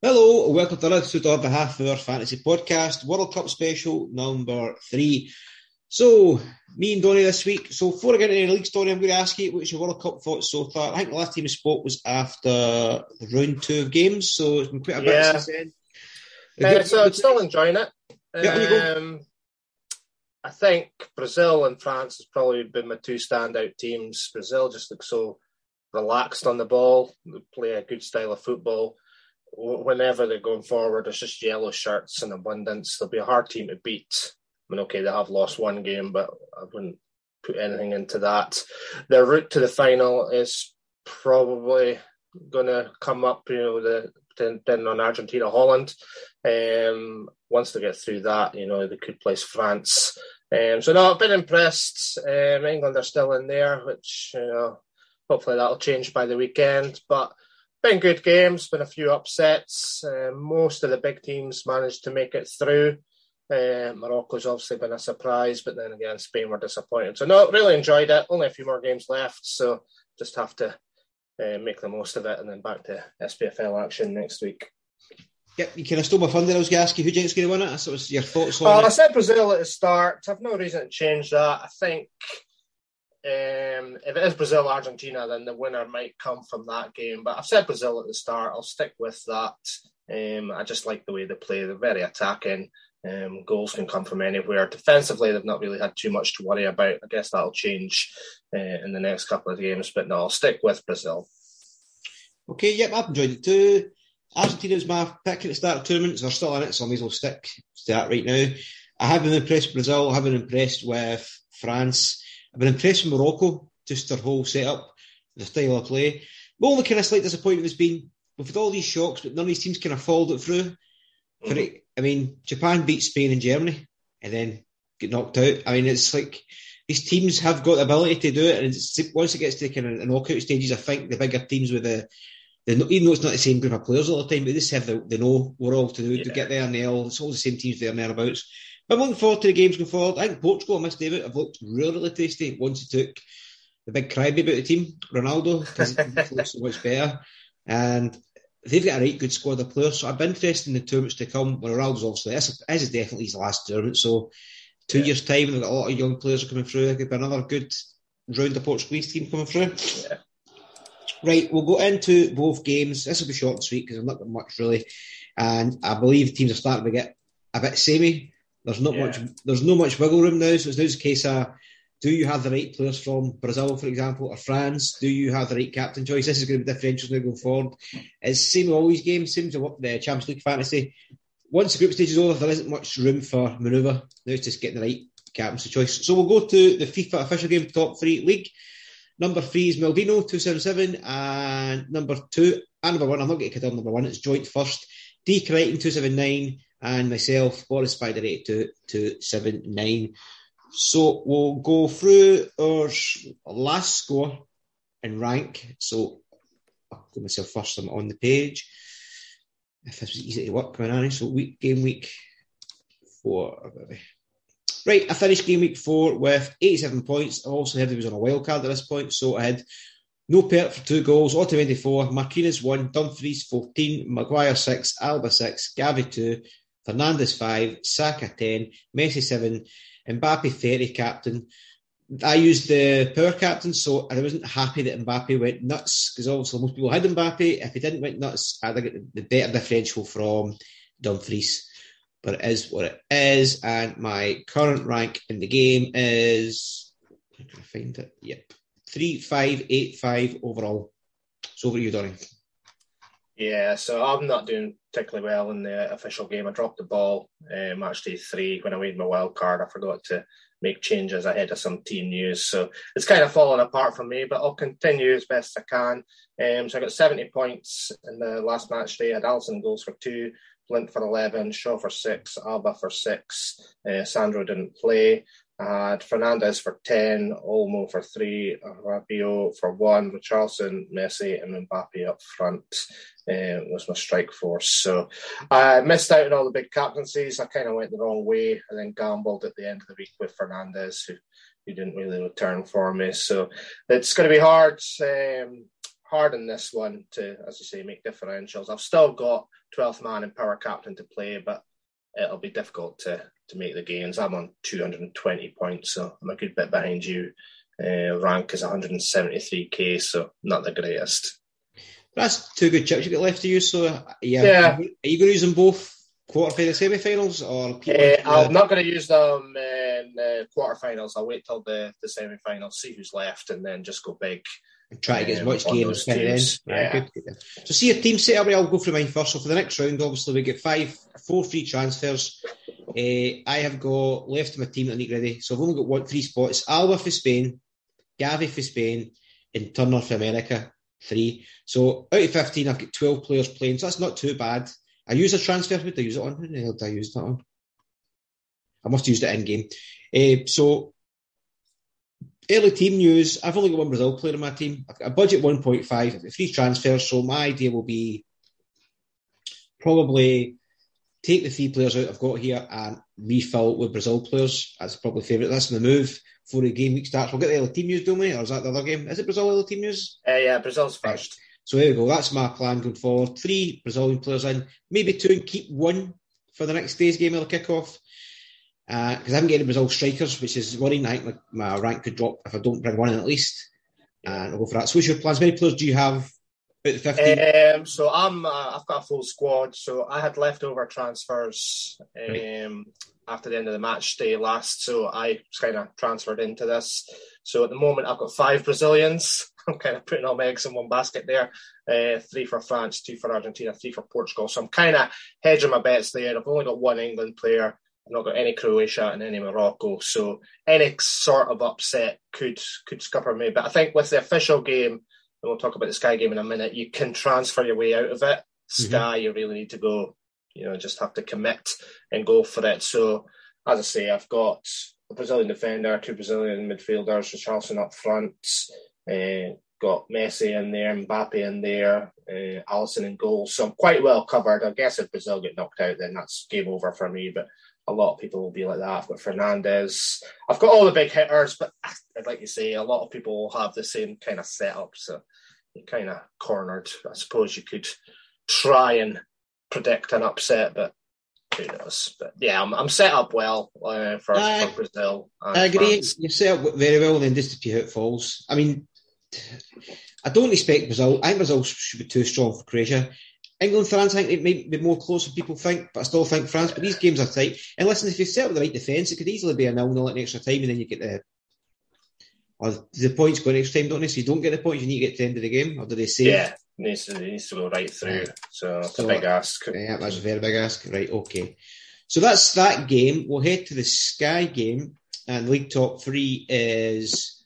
Hello, welcome to another episode of the Half Hour Fantasy Podcast, World Cup Special number three. So, me and Donny this week. So, before I get into the league story, I'm going to ask you what's your World Cup thoughts so far. I think the last time we spoke was after the round two of games, so it's been quite a bit Yeah. since then. Uh, so I'm still enjoying it. Yeah, there you go. Um, I think Brazil and France has probably been my two standout teams. Brazil just looks so relaxed on the ball. They play a good style of football. Whenever they're going forward, it's just yellow shirts in abundance. They'll be a hard team to beat. I mean, okay, they have lost one game, but I wouldn't put anything into that. Their route to the final is probably going to come up, you know, the depending on Argentina, Holland. Um, once they get through that, you know, they could place France. Um, so no, I've been impressed. Um, England are still in there, which you know, hopefully that'll change by the weekend. But been good games, been a few upsets. Um, most of the big teams managed to make it through. Uh, Morocco's obviously been a surprise, but then again, Spain were disappointed. So no, really enjoyed it. Only a few more games left, so just have to uh, make the most of it, and then back to SPFL action next week. Yep, you kind of stole my thunder. I was going to ask you who think's going to win it. So was your thoughts on Well, I said Brazil at the start. I've no reason to change that. I think um, if it is Brazil Argentina, then the winner might come from that game. But I've said Brazil at the start. I'll stick with that. Um, I just like the way they play. They're very attacking. Um, goals can come from anywhere. Defensively, they've not really had too much to worry about. I guess that'll change uh, in the next couple of games. But no, I'll stick with Brazil. Okay, yep, I've enjoyed it too. Argentina was my pick at the start of tournaments. They're still in it, so I may as well stick to that right now. I have been impressed with Brazil. I have been impressed with France. I've been impressed with Morocco, just their whole setup, the style of play. The only kind of slight disappointment has been we've all these shocks, but none of these teams kind of followed it through. For mm-hmm. it, I mean, Japan beat Spain and Germany and then get knocked out. I mean, it's like these teams have got the ability to do it, and it's, once it gets to kind of the knockout stages, I think the bigger teams with the know, even though it's not the same group of players all the time, but they just have the, they know we're all to do to get there and they all, it's all the same teams there and thereabouts. I'm looking forward to the games going forward. I think Portugal, I must David, have looked really, really tasty once he took the big crybaby about the team, Ronaldo, because he looks so much better. And they've got a right good squad of players. So I've been interested in the tournaments to come. Well, Ronaldo's obviously, this, is definitely his last tournament. So two Yeah. years' time, they've got a lot of young players are coming through. There could be another good round of Portuguese team coming through. Yeah. Right, we'll go into both games. This will be short and sweet because I'm not got much really, and I believe teams are starting to get a bit samey. There's not Yeah. much. There's no much wiggle room now. So it's now just a case of do you have the right players from Brazil, for example, or France? Do you have the right captain choice? This is going to be differentials now going forward. It's same with all these games. Same to what the Champions League fantasy. Once the group stage is over, there isn't much room for manoeuvre. Now it's just getting the right captaincy choice. So we'll go to the FIFA official game top three league. Number three is Melvino, 277, and number two, and number one, I'm not getting cut on number one, it's joint first. D. Crichton, 279, and myself, Boris Spider, 82, 279. So we'll go through our last score and rank. So I'll go myself first, I'm on the page. If this was easy to work, coming on, so week, game week four. Right, I finished game week four with 87 points. I also had he was on a wild card at this point, so I had Noppert for two goals, Otto 24, Martinez 1, Dumfries 14, Maguire 6, Alba 6, Gavi 2, Fernandez 5, Saka 10, Messi 7, Mbappe 30 captain. I used the power captain, so I wasn't happy that Mbappe went nuts because obviously most people had Mbappe. If he didn't went nuts, I'd get the better differential from Dumfries. But it is what it is, and my current rank in the game is. I find it? Yep, three five eight five overall. So over to you, Donny. Yeah, so I'm not doing particularly well in the official game. I dropped the ball uh, match day three when I made my wild card. I forgot to make changes ahead of some team news, so it's kind of fallen apart for me. But I'll continue as best I can. Um, so I got 70 points in the last match day. I had Alisson goals for two, Flint for 11, Shaw for six, Alba for six. Uh, Sandro didn't play. Had Fernandez for 10, Olmo for three, Rabiot for one, Richarlison, Messi, and Mbappe up front uh, was my strike force. So I missed out on all the big captaincies. I kind of went the wrong way and then gambled at the end of the week with Fernandez, who, who didn't really return for me. So it's going to be hard. Um, hard in this one to, as you say, make differentials. I've still got 12th man and power captain to play, but it'll be difficult to to make the gains. I'm on 220 points, so I'm a good bit behind you. Uh, rank is 173k, so not the greatest. That's two good chips you got left to use. So yeah, Yeah. Are you going to use them both quarterfinal, semi-finals, or Uh, I'm not going to use them in uh, quarterfinals. I'll wait till the, the semi-finals, see who's left, and then just go big. And try to get as um, much on games those as kind of teams. Right, Yeah. good, good. So see your team setup. I'll go through mine first. So for the next round, obviously we get five, four free transfers. Uh, I have got left in my team I need ready. So I've only got one, three spots. Alba for Spain, Gavi for Spain, and Turner for America. Three. So out of fifteen, I've got twelve players playing. So that's not too bad. I use a transfer. Who did I use it on? Who the hell did I use that on? I must have used it in game. Uh, so early team news. I've only got one Brazil player in my team. I've got a budget 1.5. I've got three transfers. So my idea will be probably take the three players out I've got here and refill with Brazil players. That's probably favourite. That's the move for the game week starts. We'll get the other team news, don't we? Or is that the other game? Is it Brazil other team news? Uh, yeah, Brazil's first. So there we go. That's my plan going forward. Three Brazilian players in, maybe two, and keep one for the next day's game of the kickoff. Because uh, I haven't got any Brazil strikers, which is worrying. I think my, my, rank could drop if I don't bring one in at least. And I'll go for that. So, what's your plans? How many players do you have about the 15? Um, so I'm, uh, I've got a full squad. So I had leftover transfers um, right. after the end of the match day last. So I kind of transferred into this. So at the moment, I've got five Brazilians. I'm kind of putting all my eggs in one basket there. Uh, three for France, two for Argentina, three for Portugal. So I'm kind of hedging my bets there. I've only got one England player. I've not got any Croatia and any Morocco. So any sort of upset could could scupper me. But I think with the official game, and we'll talk about the Sky game in a minute, you can transfer your way out of it. Mm-hmm. Sky, mm-hmm. you really need to go, you know, just have to commit and go for it. So as I say, I've got a Brazilian defender, two Brazilian midfielders, Richarlison up front, uh, got Messi in there, Mbappe in there, uh, Alisson in goal. So I'm quite well covered. I guess if Brazil get knocked out, then that's game over for me. But a lot of people will be like that. I've got Fernandez. I've got all the big hitters, but I'd like to say a lot of people have the same kind of setup. So you're kind of cornered. I suppose you could try and predict an upset, but who knows? But yeah, I'm, I'm set up well uh, for, for, Brazil. I agree. France. You're set up very well, and then just to see how it falls. I mean, I don't expect Brazil. I think Brazil should be too strong for Croatia. England, France, I think it might be more close than people think, but I still think France. But these games are tight. And listen, if you set up the right defence, it could easily be a nil-nil at extra time, and then you get the or the points going in extra time, don't they? So you don't get the points, you need to get to the end of the game, or do they say? Yeah, needs to needs to go right through. So it's so, a big ask. Yeah, that's a very big ask. Right, okay. So that's that game. We'll head to the Sky game, and League Top Three is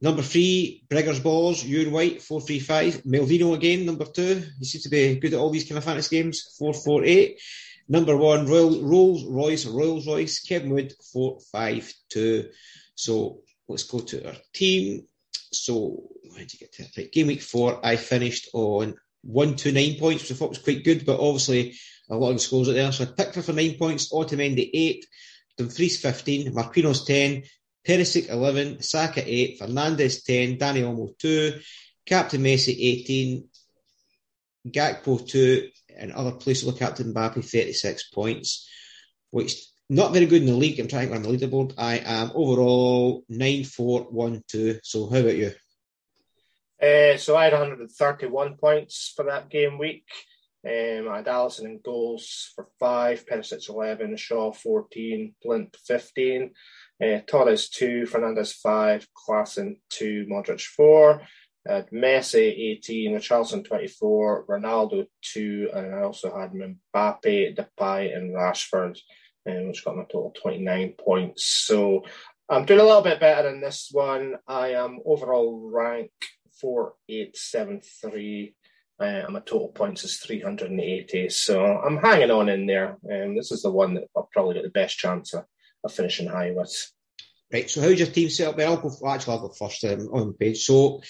Number three, Briggers Balls, Ewan White, 435. Melvino again, number two. He seems to be good at all these kind of fantasy games, 448. Number one, Royal, Rolls Royce, Rolls Royce, Kevin Wood, 452. So let's go to our team. So, where did you get to? Right, game week four, I finished on 129 points, which I thought was quite good, but obviously a lot of the scores out there. So I picked her for nine points, Autumn Otamendi 8, Dumfries 15, Marquinhos 10, Perisic 11, Saka 8, Fernandez 10, Dani Olmo 2, Captain Messi 18, Gakpo 2, and other placeholder captain Mbappe 36 points, which not very good in the league. I'm trying to on the leaderboard. I am overall 9 4 1 2. So, how about you? Uh, so, I had 131 points for that game week. Um, I had Alisson in goals for 5, Perisic 11, Shaw 14, Blind 15. Uh, Torres 2, Fernandez 5, Klaassen 2, Modric 4. Uh, Messi 18, Richarlison 24, Ronaldo 2, and I also had Mbappe, Depay, and Rashford, um, which got my total 29 points. So I'm doing a little bit better in this one. I am overall rank 4873. Uh, and my total points is 380. So I'm hanging on in there. And um, this is the one that I'll probably get the best chance of of finishing high with. Right, so how's your team set up? Well, I'll go, actually, I'll go first um, on page. So,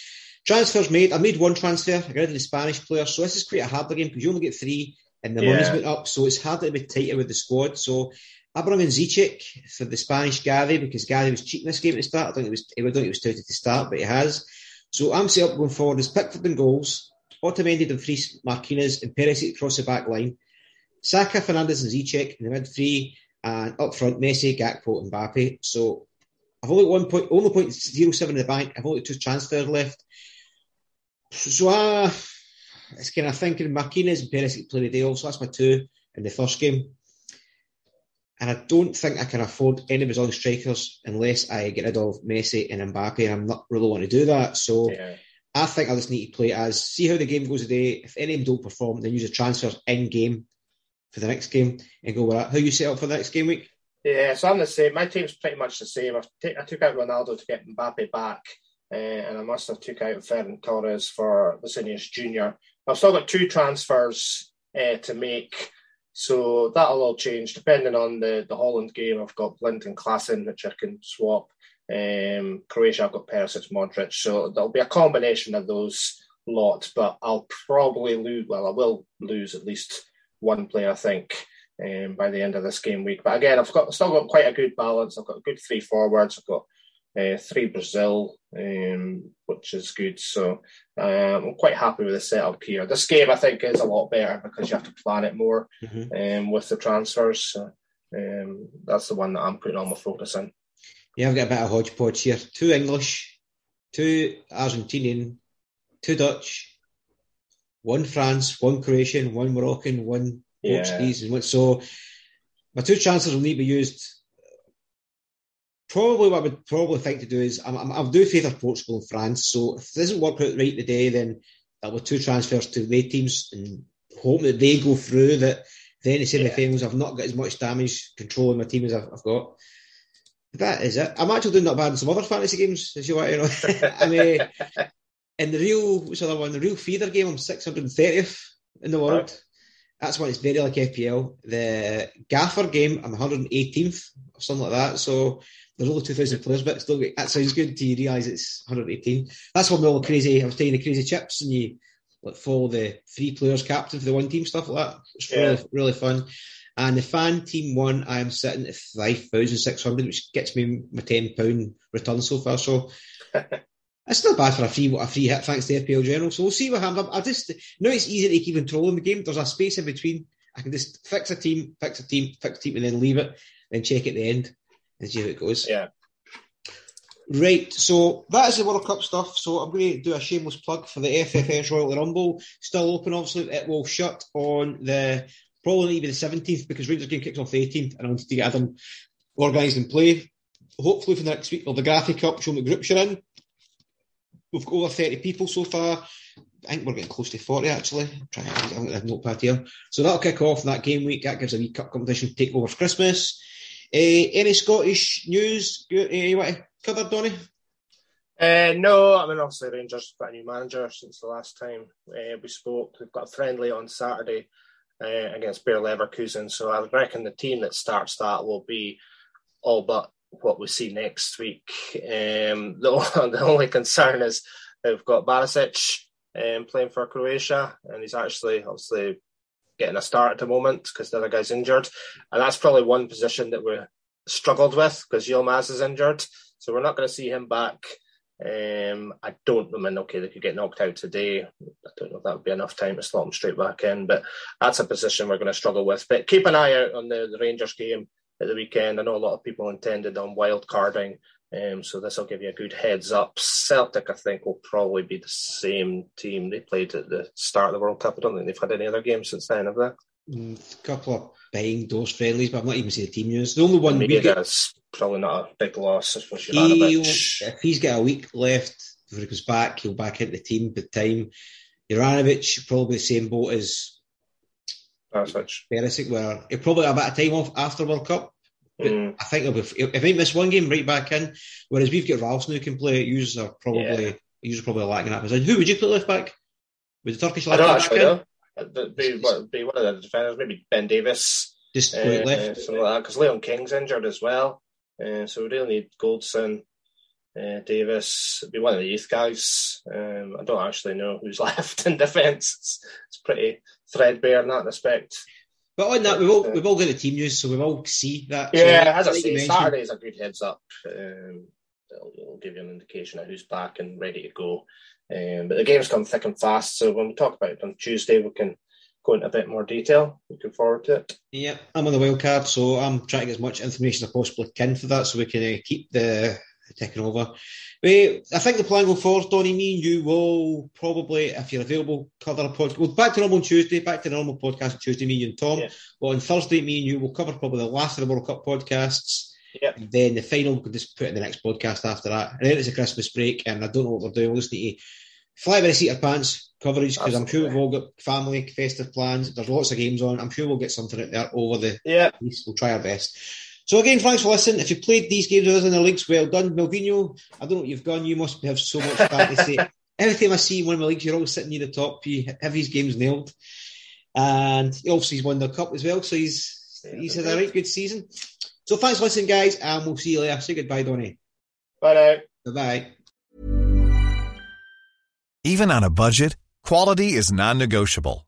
transfers made. I made one transfer. I got rid of the Spanish player. So, this is quite a harder game because you only get three and the yeah. money's went up. So, it's harder to be tighter with the squad. So, I brought in Ziyech for the Spanish Gavi because Gavi was cheating this game at the start. I think it was, I don't think it was touted to start, but he has. So, I'm set up going forward as Pickford in goals, Otamendi Dumfries Marquinhos and Perisic across the back line, Saka, Fernandez, and Ziyech in the mid three, and up front, Messi, Gakpo, and Mbappe. So I've only one point, only point zero seven in the bank. I've only two transfers left. So uh, it's kind of thinking Marquinhos and Perisic play the deal. So that's my two in the first game. And I don't think I can afford any Brazilian strikers unless I get rid of Messi and Mbappe, and I'm not really want to do that. So yeah. I think I just need to play as see how the game goes today. If any of them don't perform, then use the transfers in game for the next game and go with that. How you set up for the next game week? Yeah, so I'm the same. My team's pretty much the same. I, t- I took out Ronaldo to get Mbappe back, uh, and I must have took out Ferran Torres for Vinicius Junior. I've still got two transfers uh, to make, so that'll all change depending on the, the Holland game. I've got Blind and Klaassen, which I can swap. Um, Croatia, I've got Perisic, Modric, so there'll be a combination of those lot. But I'll probably lose. Well, I will lose at least one player, I think. um, by the end of this game week. But again, I've got still got quite a good balance. I've got a good three forwards. I've got uh, three Brazil, um, which is good. So um, I'm quite happy with the setup here. This game, I think, is a lot better because you have to plan it more mm-hmm. um, with the transfers. So, um, that's the one that I'm putting all my focus in. Yeah, I've got a bit of hodgepodge here. Two English, two Argentinian, two Dutch, one France, one Croatian, one Moroccan, one Portuguese, yeah. Portuguese. So my two transfers will need to be used Probably what I would probably think to do is I'm, I'm, I'll do favour Portugal and France. So if it doesn't work out right today, then that will two transfers to their teams and hope that they go through. That then the semi-finals, I've not got as much damage control in my team as I've, I've got. That is it. I'm actually doing not bad in some other fantasy games, as you want to know. I mean, in the real, what's the other one? The real feeder game, I'm 630th in the world. Right. That's why It's very like FPL. The Gaffer game, I'm 118th or something like that. So there's only 2,000 players, but still, that sounds good to you realise it's 118. That's when we all crazy, I was taking the crazy chips and you like follow the three players captain for the one team, stuff like that. It's yeah. really, really fun. And the fan team one, I'm sitting at 5,600, which gets me my £10 return so far. So it's not bad for a free a free hit, thanks to FPL General. So we'll see what happens. I just know it's easy to keep control in the game. There's a space in between. I can just fix a team, fix a team, fix a team, and then leave it, then check at the end and see how it goes. Yeah. Right, so that is the World Cup stuff. So I'm going to do a shameless plug for the FFS Royal Rumble. Still open, obviously. It will shut on the probably even the 17th because Rangers game kicks off the 18th, and I wanted to get them organised and play. Hopefully for the next week, or the Graphic Cup, showing the groups you're in. We've got over 30 people so far. I think we're getting close to 40 actually. I'm trying to get a notepad here. So that'll kick off that game week. That gives a wee cup competition take over for Christmas. Uh, any Scottish news uh, you want to cover, Donny? Uh, no, I mean, obviously, Rangers have got a new manager since the last time uh, we spoke. They've got a friendly on Saturday against Bayer Leverkusen. So I reckon the team that starts that will be all but what we see next week. Um, the, the only concern is they've got Barisic um, playing for Croatia, and he's actually obviously getting a start at the moment because the other guy's injured. And that's probably one position that we struggled with because Yilmaz is injured. So we're not going to see him back. Um, I don't I mean, okay, they could get knocked out today. I don't know if that would be enough time to slot him straight back in, but that's a position we're going to struggle with. But keep an eye out on the, the Rangers game at the weekend. I know a lot of people intended on wild carding um, so this will give you a good heads up. Celtic, I think, will probably be the same team they played at the start of the World Cup. I don't think they've had any other games since then, have they? Mm, a couple of buying those friendlies, but I'm not even seeing the team news. The only one we maybe that's probably not a big loss. I suppose if he's got a week left before he goes back, he'll back into the team. But time, Juranovic probably the same boat as Perisic, where he'll probably have a bit of time off after World Cup. Mm. I think if, if he miss one game, right back in. Whereas we've got Ralphs who can play. Users are probably yeah. users are probably lacking that position. Who would you put left back? With the Turkish left back? Actually, back in? Be, be one of the defenders, maybe Ben Davies. Just uh, left, something like that. Because Leon King's injured as well, uh, so we really need Goldson. Uh, Davis be one of the youth guys. Um, I don't actually know who's left in defence. It's, it's pretty threadbare in that respect. But on that, we've all we've all got the team news, so we all see that. Yeah, so, as I say, Saturday is a good heads up. Um, it'll, it'll, give you an indication of who's back and ready to go. Um, but the games come thick and fast, so when we talk about it on Tuesday, we can go into a bit more detail. Looking forward to it. Yeah, I'm on the wild card, so I'm trying to get as much information as I possibly can for that, so we can uh, keep the taking over. I think the plan going forward, Donny, me and you will probably, if you're available, cover a podcast. Well, back to normal on Tuesday, back to normal podcast on Tuesday, me you and Tom. Yeah. Well, on Thursday, me and you will cover probably the last of the World Cup podcasts. Yeah. And then the final, we can just put in the next podcast after that. And then it's a Christmas break, and I don't know what we're doing. We'll just need to fly by the seat of pants coverage because I'm sure we've all got family festive plans. There's lots of games on. I'm sure we'll get something out there over the. Yeah. We'll try our best. So again, thanks for listening. If you played these games with us in the leagues, well done. Melvino, I don't know what you've gone. You must have so much to fantasy. Every time I see one of my leagues, you're always sitting near the top. You have these games nailed. And obviously he's won the cup as well, so he's he's had a right good season. So thanks for listening, guys, and we'll see you later. Say goodbye, Donny. Bye now. Bye bye Even on a budget, quality is non-negotiable.